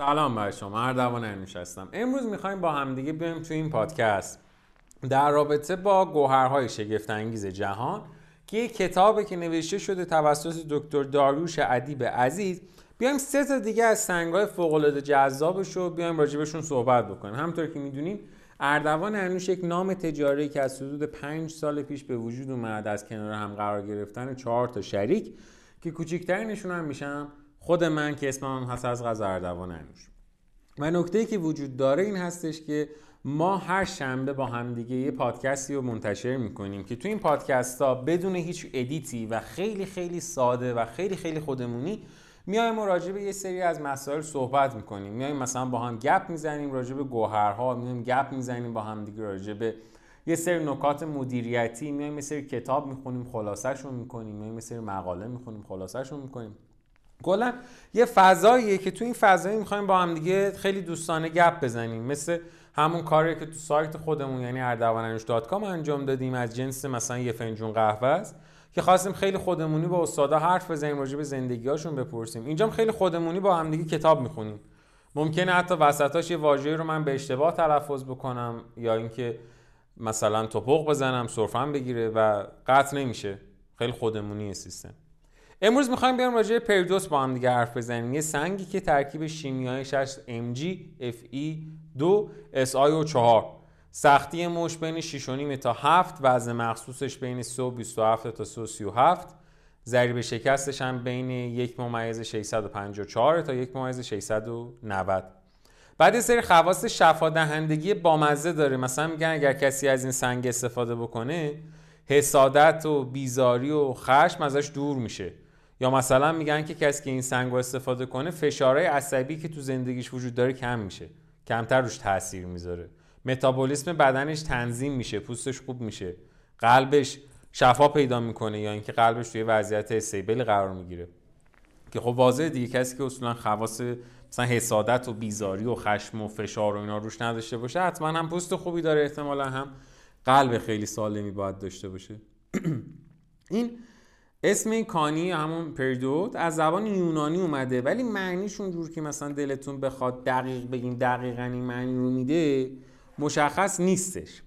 سلام بر شما اردوان انوش هستم. امروز می‌خوایم با همدیگه بیایم تو این پادکست. در رابطه با گوهرهای شگفت انگیز جهان که یک کتابی که نوشته شده توسط دکتر داریوش ادیب عزیز بیایم سه تا دیگه از سنگای فوق العاده جذابش رو بیایم راجبشون صحبت بکنیم. همونطور که می‌دونیم اردوان انوش یک نام تجاری که از حدود پنج سال پیش به وجود اومد از کنار هم قرار گرفتن چهار تا شریک که کوچکترینشون هم میشم خود من که اسمم هست از قضا اردوان انوش. و نکته که وجود داره این هستش که ما هر شنبه با همدیگه یه پادکستی رو منتشر می‌کنیم که تو این پادکست ها بدون هیچ edit ی و خیلی خیلی ساده و خیلی خیلی خودمونی میایم و راجع به یه سری از مسائل صحبت می‌کنیم. میایم مثلا با هم گپ می‌زنیم راجع به گوهرها میایم گپ می‌زنیم با هم دیگه راجع به یه سری نکات مدیریتی میایم یه سری کتاب می‌خونیم خلاصهشون می‌کنیم. میایم یه سری مقاله می‌خونیم خلاصهشون می‌کنیم. کلا یه فضاییه که تو این فضایی می‌خوایم با هم دیگه خیلی دوستانه گپ بزنیم. مثل همون کاری که تو سایت خودمون یعنی اردوانانوش انجام دادیم از جنس مثلا یه فنجون قهوه است که خواستیم خیلی خودمونی با استادا حرف بزنیم راجع به زندگیاشون بپرسیم. اینجا خیلی خودمونی با همدیگه کتاب می‌خونیم. ممکنه حتی وسطاش یه واژه‌ای رو من به اشتباه تلفظ بکنم یا اینکه مثلا توپق بزنم سرفم بگیره و قطع نمیشه. خیلی خودمونی سیستم. امروز می‌خوایم بیام راجع به پریدوس با هم دیگه حرف بزنیم. یه سنگی که ترکیب شیمیاییش هست Mg Fe2 SiO4 سختی مش بین 6.5 تا 7 وزن مخصوصش بین 327 تا 337 ضریب شکستش هم بین یک ممیز 654 تا یک ممیز 690 بعد یه سری خواص شفا دهندگی بامزه داره. مثلا میگن اگر کسی از این سنگ استفاده بکنه حسادت و بیزاری و خشم ازش دور میشه. یا مثلا میگن که کسی که این سنگ رو استفاده کنه فشارهای عصبی که تو زندگیش وجود داره کم میشه. کمتر روش تاثیر می‌ذاره. متابولیسم بدنش تنظیم میشه پوستش خوب میشه. قلبش شفا پیدا می‌کنه یا اینکه قلبش توی وضعیت استیبل قرار می‌گیره. که خب واضحه دیگه کسی که اصولا خواص مثلا حسادت و بیزاری و خشم و فشار و اینا روش نداشته باشه حتما هم پوست خوبی داره احتمالا هم قلب خیلی سالمی باید داشته باشه. این اسم این کانی همون پریدوت از زبان یونانی اومده ولی معنیش اونجور که مثلا دلتون بخواد دقیق بگیم دقیقا این معنی رو میده مشخص نیستش.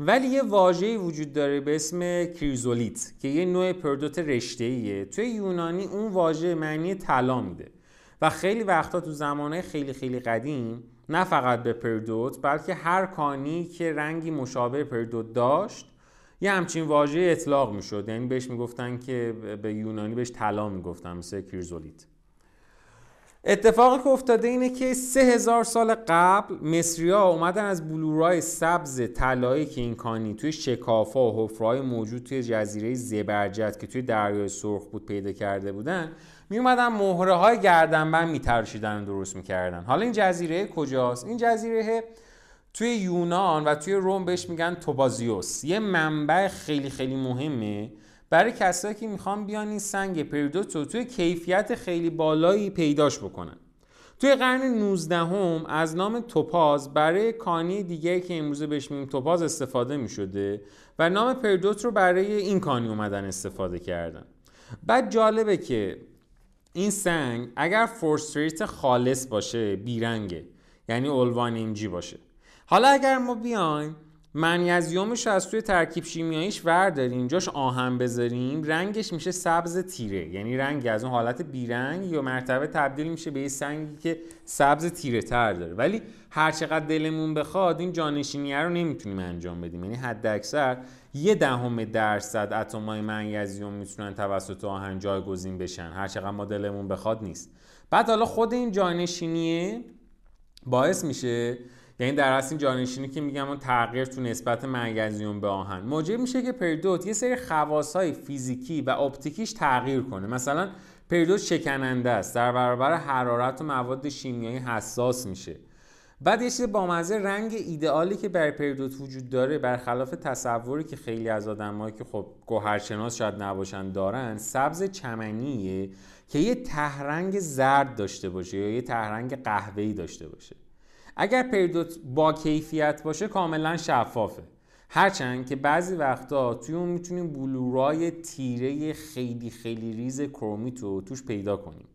ولی یه واژه‌ای وجود داره به اسم کریزولیت که یه نوع پردوت رشته توی یونانی اون واژه معنی طلا میده و خیلی وقتا تو زمانه خیلی خیلی قدیم نه فقط به پردوت بلکه هر کانی که رنگی مشابه پردوت داشت یه همچین واژه اطلاق می‌شد. یعنی بهش می‌گفتن که به یونانی بهش طلا می‌گفتن مثل کریزولیت اتفاقی که افتاده اینه که سه هزار سال قبل مصریا اومدن از بلورای سبز طلایی که این کانی توی شکافا و حفرهای موجود توی جزیره زبرجد که توی دریای سرخ بود پیدا کرده بودن می اومدن مهره های گردنبند و درست می‌کردن. حالا این جزیره کجاست؟ این جزیره توی یونان و توی روم بهش میگن توبازیوس. یه منبع خیلی خیلی مهمه برای کسایی که می‌خوان بیان این سنگ پریدوت رو توی کیفیت خیلی بالایی پیداش بکنن. توی قرن 19 هم از نام توپاز برای کانی دیگه که امروزه بهش میگیم توپاز استفاده می‌شده و نام پریدوت رو برای این کانی اومدن استفاده کردن. بعد جالبه که این سنگ اگر فورستریت خالص باشه بیرنگه. یعنی اولوان اینجی باشه. حالا اگر ما بیایم منیزیومش رو از توی ترکیب شیمیاییش ورداریم جاش آهن بذاریم رنگش میشه سبز تیره. یعنی رنگ از اون حالت بیرنگ یا مرتبه تبدیل میشه به یه سنگی که سبز تیره تر داره. ولی هر چقدر دلمون بخواد این جانشینیه رو نمی‌تونیم انجام بدیم. یعنی حد اکثر یه دهم درصد اتمای منیزیوم می‌تونن توسط آهن جایگزین بشن. هر چقدر ما دلمون بخواد نیست. بعد حالا خود این جانشینیه باعث میشه یعنی در اصل این جانشینی که میگم اون تغییر تو نسبت منگزیوم به آهن. موجب میشه که پریدوت یه سری های فیزیکی و اپتیکیش تغییر کنه. مثلا پریدوت شکننده است. در برابر حرارت و مواد شیمیایی حساس میشه. بعد یه چیز بامزه رنگ ایدئالی که بر پریدوت وجود داره برخلاف تصوری که خیلی از آدمایی که خب گوهرشناس شاید نباشن دارن سبز چمنیه که یه تهرنگ زرد داشته باشه یا یه تهرنگ قهوه‌ای داشته باشه. اگر پریدوت با کیفیت باشه کاملا شفافه. هرچند که بعضی وقتا توی اون می‌تونیم بلورای تیره خیلی خیلی ریز کرومیت رو توش پیدا کنیم.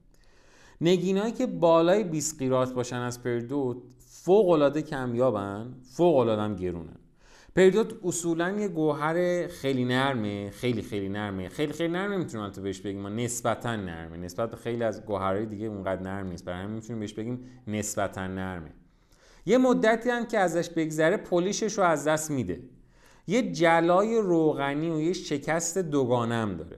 نگینایی که بالای 20 قیرات باشن از پریدوت فوق العاده کمیابن فوق العاده هم گرونن پریدوت اصولا یه گوهر خیلی نرمه خیلی خیلی نرمه. خیلی خیلی نرمه می‌تونیم تو بهش بگیم ما نسبتا نرمه. نسبت خیلی از گوهرهای دیگه اونقدر نرم نیست. برای همین می‌تونیم بهش بگیم نسبتا نرمه. یه مدتی هم که ازش بگذره پلیشش رو از دست میده. یه جلای روغنی و یه شکست دوگانم داره.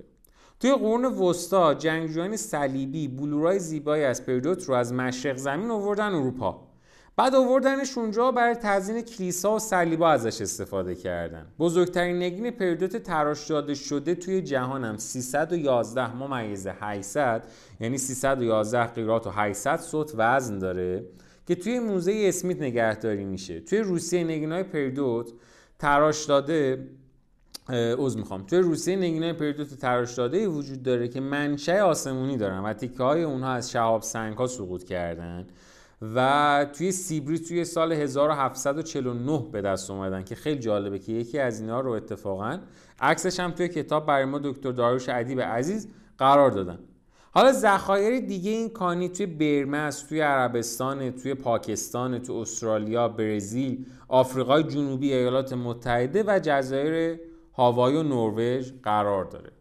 توی قرون وسطا جنگجویان صلیبی بلورای زیبایی از پریدوت رو از مشرق زمین آوردن اروپا. بعد آوردنش اونجا برای تزیین کلیسا و صلیبا ازش استفاده کردن. بزرگترین نگین پریدوت تراش داده شده توی جهانم 311 ممیز 800 یعنی 311 قیرات و 800 صوت وزن داره. که توی موزه اسمیت نگهداری میشه. توی روسیه نگینای پریدوت تراش داده عوض می‌خوام. توی روسیه نگینای پریدوت تراش داده وجود داره که منشأ آسمونی دارن و تیکه های اونها از شهاب سنگ ها سقوط کردن و توی سیبری توی سال 1749 به دست اومدن که خیلی جالبه که یکی از اینا رو اتفاقا عکسش هم توی کتاب برای ما دکتر داروش ادیب عزیز قرار دادن. حالا ذخایر دیگه این کانی توی برمه توی عربستان توی پاکستان توی استرالیا برزیل آفریقای جنوبی ایالات متحده و جزایر هاوای و نروژ قرار داره.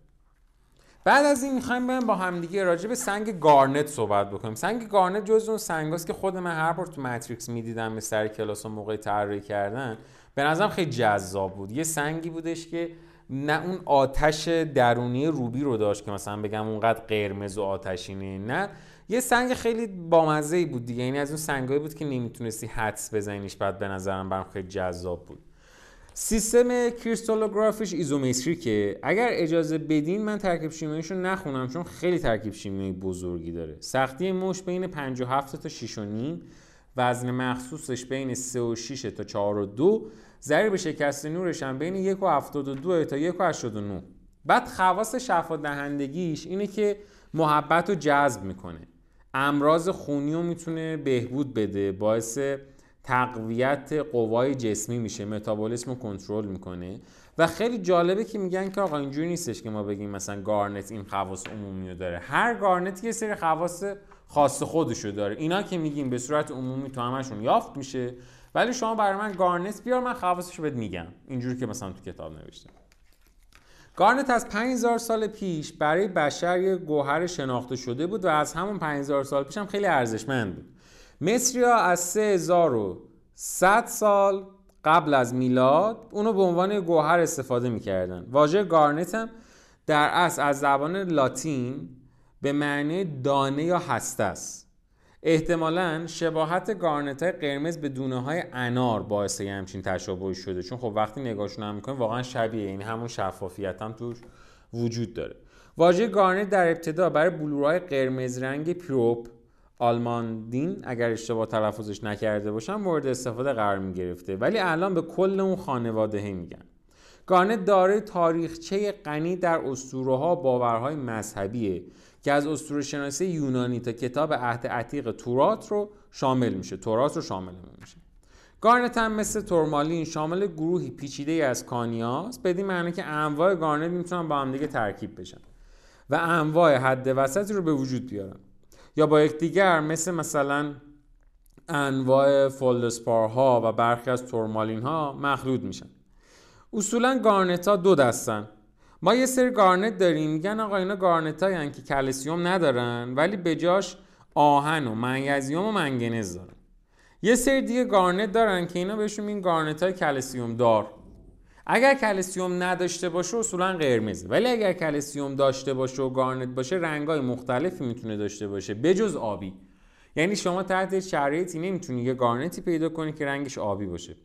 بعد از این می‌خوایم بریم با همدیگه راجع به سنگ گارنت صحبت بکنیم. سنگ گارنت جز اون سنگاست که خود من هر بار تو ماتریکس می‌دیدم به سر کلاس موقع طراحی کردن به نظرم خیلی جذاب بود. یه سنگی بودش که نه اون آتش درونی روبی رو داشت که مثلا بگم اونقدر قرمز و آتشینه نه. یه سنگ خیلی بامزه ای بود دیگه یعنی از اون سنگایی بود که نمی‌تونستی حدس بزنیش بعد به نظرم برام خیلی جذاب بود. سیستم کریستالوگرافیش ایزومتریکه اگر اجازه بدین من ترکیب شیمیاییشو نخونم چون خیلی ترکیب شیمیایی بزرگی داره. سختی مش بین 57 تا 6 و نیم وزن مخصوصش بین 3 و 6 تا 4 و 2 ضریب شکست نورش هم بین 1 و 72 تا 1 و 89 بعد خواص شفا دهندگیش اینه که محبت رو جذب می‌کنه. امراض خونی رو می‌تونه بهبود بده باعث تقویت قوای جسمی میشه متابولیسم رو کنترل می‌کنه. و خیلی جالبه که میگن که آقا اینجوری نیستش که ما بگیم مثلا گارنت این خواص عمومی رو داره. هر گارنت یه سری خواص خاص خودشو داره. اینا که میگیم به صورت عمومی تو همشون یافت میشه. ولی شما برای من گارنت بیار من خواصش رو بهت میگم. اینجوری که مثلا تو کتاب نوشته. گارنت از 5000 سال پیش برای بشر یه گوهر شناخته شده بود و از همون 5000 سال پیش هم خیلی ارزشمند بود. مصریا از 3100 سال قبل از میلاد اونو به عنوان گوهر استفاده می‌کردن. واژه گارنت هم در اصل از زبان لاتین به معنی دانه یا هسته است. احتمالا شباهت گارنت های قرمز به دونه های انار باعث همچین تشابهی شده. چون خب وقتی نگاهشون هم می‌کنیم واقعا شبیه یعنی همون شفافیت هم توش وجود داره. واژه گارنت در ابتدا برای بلورهای قرمز رنگ پیروپ آلماندین اگر اشتباه تلفظش نکرده باشم مورد استفاده قرار می گرفته ولی الان به کل اون خانواده میگن. گارنت داره تاریخچه غنی در اسطوره ها باورهای مذهبیه که از اسطوره شناسی یونانی تا کتاب عهد عتیق تورات رو شامل میشه. تورات رو شامل میشه. گارنت هم مثل تورمالین شامل گروهی پیچیده از کانیاست بدین معنی که انواع گارنت می‌تونن با هم دیگه ترکیب بشن و انواع حد وسطی رو به وجود بیارن. یا با یکدیگر مثل مثلا انواع فولدسپارها و برخی از تورمالین ها مخلوط میشن. اصولا گارنت ها دو دستن. ما یه سری گارنت داریم میگن آقا اینا گارنت هایی که کلسیوم ندارن ولی به جاش آهن و منگزیوم و منگنز دارن. یه سری دیگه گارنت دارن که اینا بهشون این گارنت های کلسیوم دار. اگر کلسیوم نداشته باشه اصولا قرمزه. ولی اگر کلسیوم داشته باشه و گارنت باشه رنگای مختلفی می‌تونه داشته باشه بجز آبی. یعنی شما تحت شرایطی نمی‌تونی یه گارنتی پیدا کنی که رنگش آبی باشه.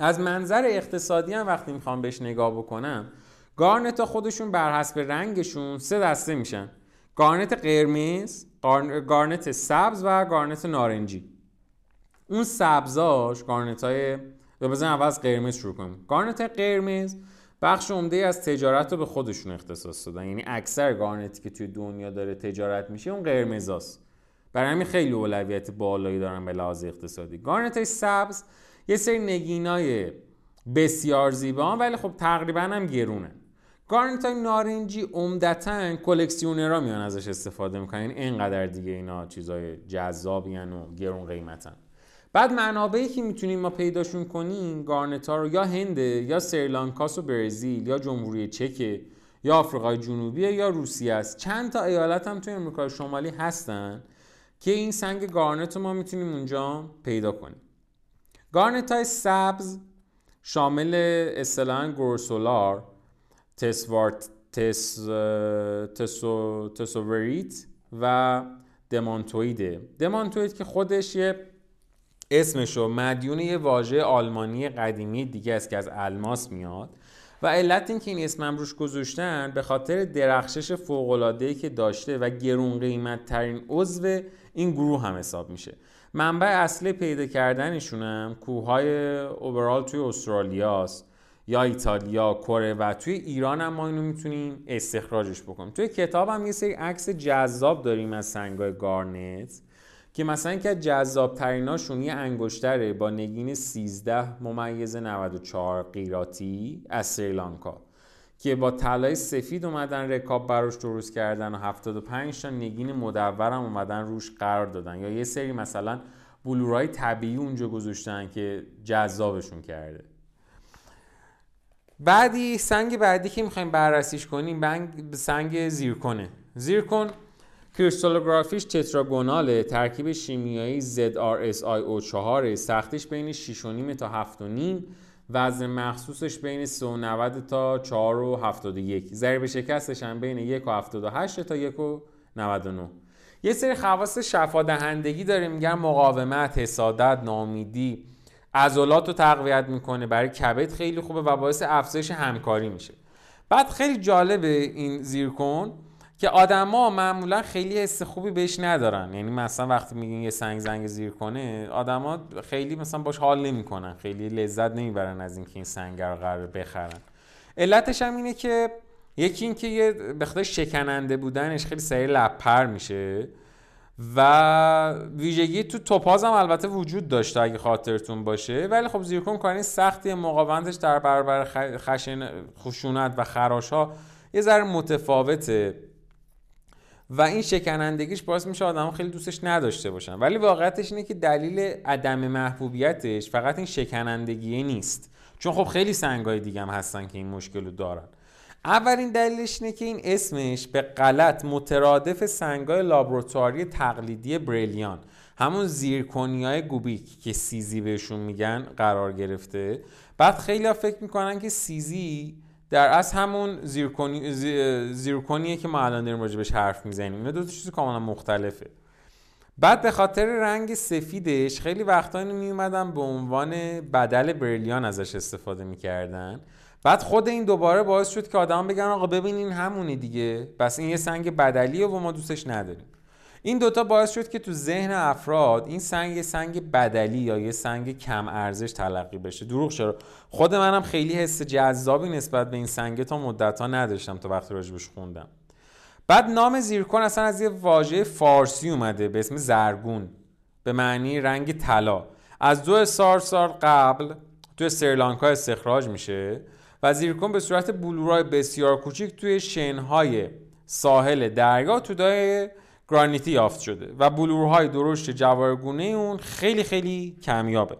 از منظر اقتصادی هم وقتی می‌خوام بهش نگاه بکنم گارنت ها خودشون بر حسب رنگشون سه دسته میشن. گارنت قرمز گارنت سبز و گارنت نارنجی. اون سبزاش گارنت های بزن اول از قرمز شروع کنیم گارنت قرمز بخش عمده از تجارت رو به خودشون اختصاص دادن. یعنی اکثر گارنتی که توی دنیا داره تجارت میشه اون قرمزاست برای همین خیلی اولویت بالایی دارن به لحاظ اقتصادی. گارنت های سبز یه سری نگینای بسیار زیبا ولی خب تقریبا هم گرونه. گارنت های نارنجی عمدتا کلکسیونرها میان ازش استفاده می‌کنن. یعنی اینقدر دیگه اینا چیزای جذابی و گرون قیمتن بعد منابعی که می‌تونیم ما پیداشون کنیم گارنت ها رو یا هنده یا سریلانکاس و برزیل یا جمهوری چکه یا آفریقای جنوبی یا روسیه است. چند تا ایالت هم توی امریکای شمالی هستن که این سنگ گارنت رو ما می‌تونیم اونجا پیدا کنیم. گارنت های سبز شامل اصطلاحا گورسولار تسوارت تس تسو تسووریت و دمانتویده دمانتوید که خودش یه اسمشو مدیون یه واژه آلمانی قدیمی دیگه است که از الماس میاد و علت اینکه این اسمم روش گذاشتن به خاطر درخشش فوق‌العاده‌ای که داشته و گرون قیمت ترین عضو این گروه هم حساب میشه. منبع اصلی پیدا کردنشونم کوههای اوبرال توی استرالیاست یا ایتالیا کره و توی ایران هم ما اینو می‌تونیم استخراجش بکنیم. توی کتاب هم یه سری عکس جذاب داریم از سنگای گارنت که مثلا که جذاب تریناشون یه انگشتره با نگین 13 ممیز 94 قیراتی از سریلانکا که با طلای سفید اومدن رکاب براش درست کردن و 75 تا نگین مدور هم اومدن روش قرار دادن. یا یه سری مثلا بلورای طبیعی اونجا گذاشتن که جذابشون کرده. بعدی سنگ بعدی که می‌خوایم بررسیش کنیم سنگ زیرکونه. زیرکن کریستالوگرافیش تتراگوناله. ترکیب شیمیایی ZRSiO4 سختیش بین 6.5 تا 7.5 وزن مخصوصش بین 390 تا 4.71 ضریب شکستش هم بین 1.78 تا 1.99 یه سری خواص شفا دهندگی داره میگن مقاومت، حسادت، نامیدی عضلات رو تقویت می‌کنه برای کبد خیلی خوبه و باعث افزایش همکاری میشه. بعد خیلی جالبه این زیرکن که آدما معمولا خیلی حس خوبی بهش ندارن. یعنی مثلا وقتی میگین یه سنگ زنگ زیر کنه آدما خیلی مثلا باش حال نمی‌کنن. خیلی لذت نمی‌برن از اینکه این سنگ رو قرار بخرن. علتش هم اینه که یکی اینکه یه به شکننده بودنش خیلی سریع لپر میشه و ویژگی تو توپاز هم البته وجود داشته اگه خاطرتون باشه. ولی خب زیرکون کاری سختی مقاومتش در برابر خشن خشونت و خراش ها یه ذره متفاوته. و این شکنندگیش باعث میشه آدم خیلی دوستش نداشته باشن. ولی واقعیتش اینه که دلیل عدم محبوبیتش فقط این شکنندگیه نیست. چون خب خیلی سنگای دیگه هم هستن که این مشکل رو دارن. اولین دلیلش اینه که این اسمش به غلط مترادف سنگای لابراتواری تقلیدی بریلیان همون زیرکونی های گوبیک که سیزی بهشون میگن قرار گرفته. بعد خیلی فکر می‌کنن که سیزی در از همون زیرکونی زیرکونیه که ما الان داریم راجبش حرف می‌زنیم. اینا دو تا چیز کاملا مختلفه. بعد به خاطر رنگ سفیدش خیلی وقتا اینو میومدن به عنوان بدل بریلیان ازش استفاده می‌کردن. بعد خود این دوباره باعث شد که آدم بگن آقا ببینین همونی دیگه. بس این یه سنگ بدلیه و ما دوستش نداریم. این دوتا باعث شد که تو ذهن افراد این سنگ یه سنگ بدلی یا یه سنگ کم ارزش تلقی بشه. دروغ چرا خود منم خیلی حس جذابی نسبت به این سنگ تا مدت ها نداشتم تا وقتی راجبش خوندم. بعد نام زیرکن اصلا از یه واژه فارسی اومده به اسم زرگون. به معنی رنگ طلا. از دو سال سال قبل توی سریلانکا استخراج میشه و زیرکن به صورت بلورای بسیار کوچیک توی شنهای ساحل درگاه تو دای گرانیتی یافت شده و بلورهای درشت جوارگونه اون خیلی خیلی کمیابه.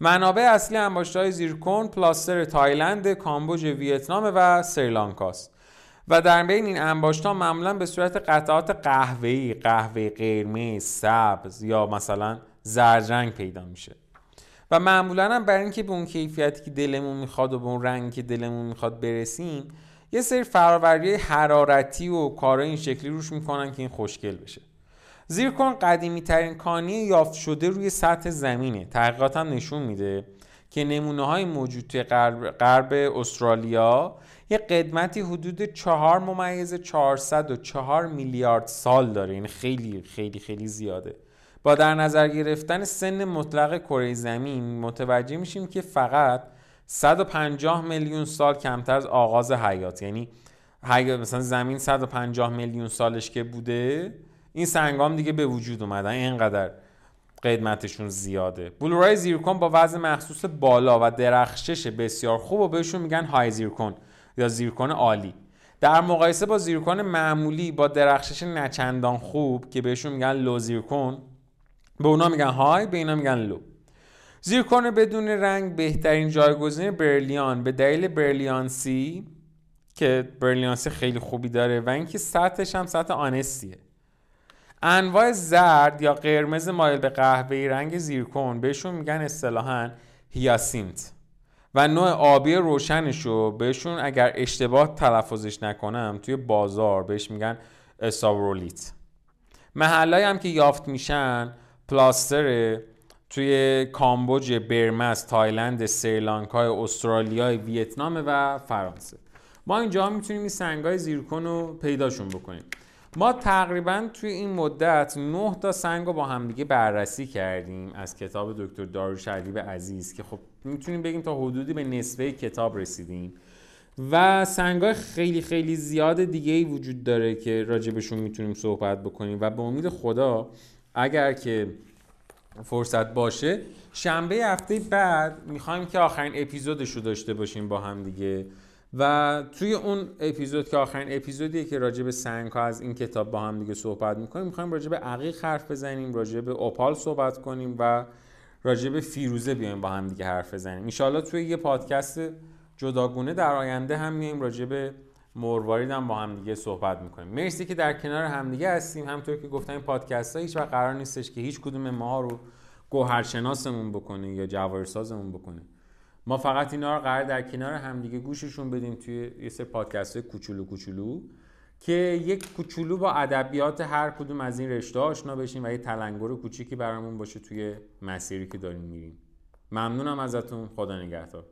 منابع اصلی انباشته های زیرکن پلاستر تایلند، کامبوج، ویتنام و سریلانکاست. و در بین این انباشت ها معمولا به صورت قطعات قهوه‌ای، قهوه قرمز، سبز یا مثلا زرد پیدا میشه. و معمولا هم برای اینکه به اون کیفیتی که دلمون می‌خواد و به اون رنگی که دلمون می‌خواد برسیم یه سری فراوری حرارتی و کارهای این شکلی روش می‌کنن که این خوشگل بشه. زیرکن قدیمی ترین کانی یافت شده روی سطح زمینه. تحقیقات هم نشون میده که نمونه های موجود توی غرب, استرالیا یه قدمتی حدود 4 ممیز 404 میلیارد سال داره. یعنی خیلی خیلی خیلی زیاده. با در نظر گرفتن سن مطلق کره زمین متوجه میشیم که فقط 150 میلیون سال کمتر از آغاز حیات. یعنی مثلا زمین 150 میلیون سالش که بوده این سنگام دیگه به وجود اومدن اینقدر قدمتشون زیاده. بلورای زیرکن با وزن مخصوص بالا و درخشش بسیار خوب و بهشون میگن های زیرکن یا زیرکن عالی. در مقایسه با زیرکن معمولی با درخشش نچندان خوب که بهشون میگن لو زیرکن به اونا میگن های به اینا میگن لو. زیرکن بدون رنگ بهترین جایگزین برلیان. به دلیل برلیانسی که برلیانسی خیلی خوبی داره و اینکه سطحش هم سطح آنستیه. انواع زرد یا قرمز مایل به قهوه‌ای رنگ زیرکن بهشون میگن اصطلاحا هیاسینت. و نوع آبی روشنش رو بهشون اگر اشتباه تلفظش نکنم توی بازار بهش میگن ساورولیت محلایی هم که یافت میشن پلاستر توی کامبوج برمز تایلند سریلانکای استرالیا ویتنام و فرانسه. ما اینجا می‌تونیم این سنگای زیرکن رو پیداشون بکنیم. ما تقریبا توی این مدت 9 تا سنگ رو با همدیگه بررسی کردیم از کتاب دکتر داروش علیب عزیز که خب می‌تونیم بگیم تا حدودی به نصفه کتاب رسیدیم. و سنگای خیلی خیلی زیاد دیگه ای وجود داره که راجبشون می‌تونیم صحبت بکنیم. و به امید خدا اگر که فرصت باشه. شنبه هفته بعد می‌خوایم که آخرین اپیزودش رو داشته باشیم با هم دیگه. و توی اون اپیزود که آخرین اپیزودیه که راجع به سنگ ها از این کتاب با هم دیگه صحبت می‌کنیم می‌خوایم راجع به عقیق حرف بزنیم راجع به اوپال صحبت کنیم و راجع به فیروزه بیایم با هم دیگه حرف بزنیم. انشالله توی یه پادکست جداگونه در آینده هم میایم راجع به مروارید هم با هم دیگه صحبت می‌کنیم. مرسی که در کنار همدیگه هستیم. همطور که گفتم این پادکست ها هیچ وقت قرار نیستش که هیچ کدوم ما رو گوهرشناسمون بکنه یا جواهرسازمون بکنه. ما فقط اینا رو قرار در کنار همدیگه گوششون بدیم توی یه سری پادکست کوچولو کوچولو که یک کوچولو با ادبیات هر کدوم از این رشته آشنا بشیم و یه تلنگر کوچیکی برامون باشه توی مسیری که داریم میریم. ممنونم ازتون. خدا نگهدار.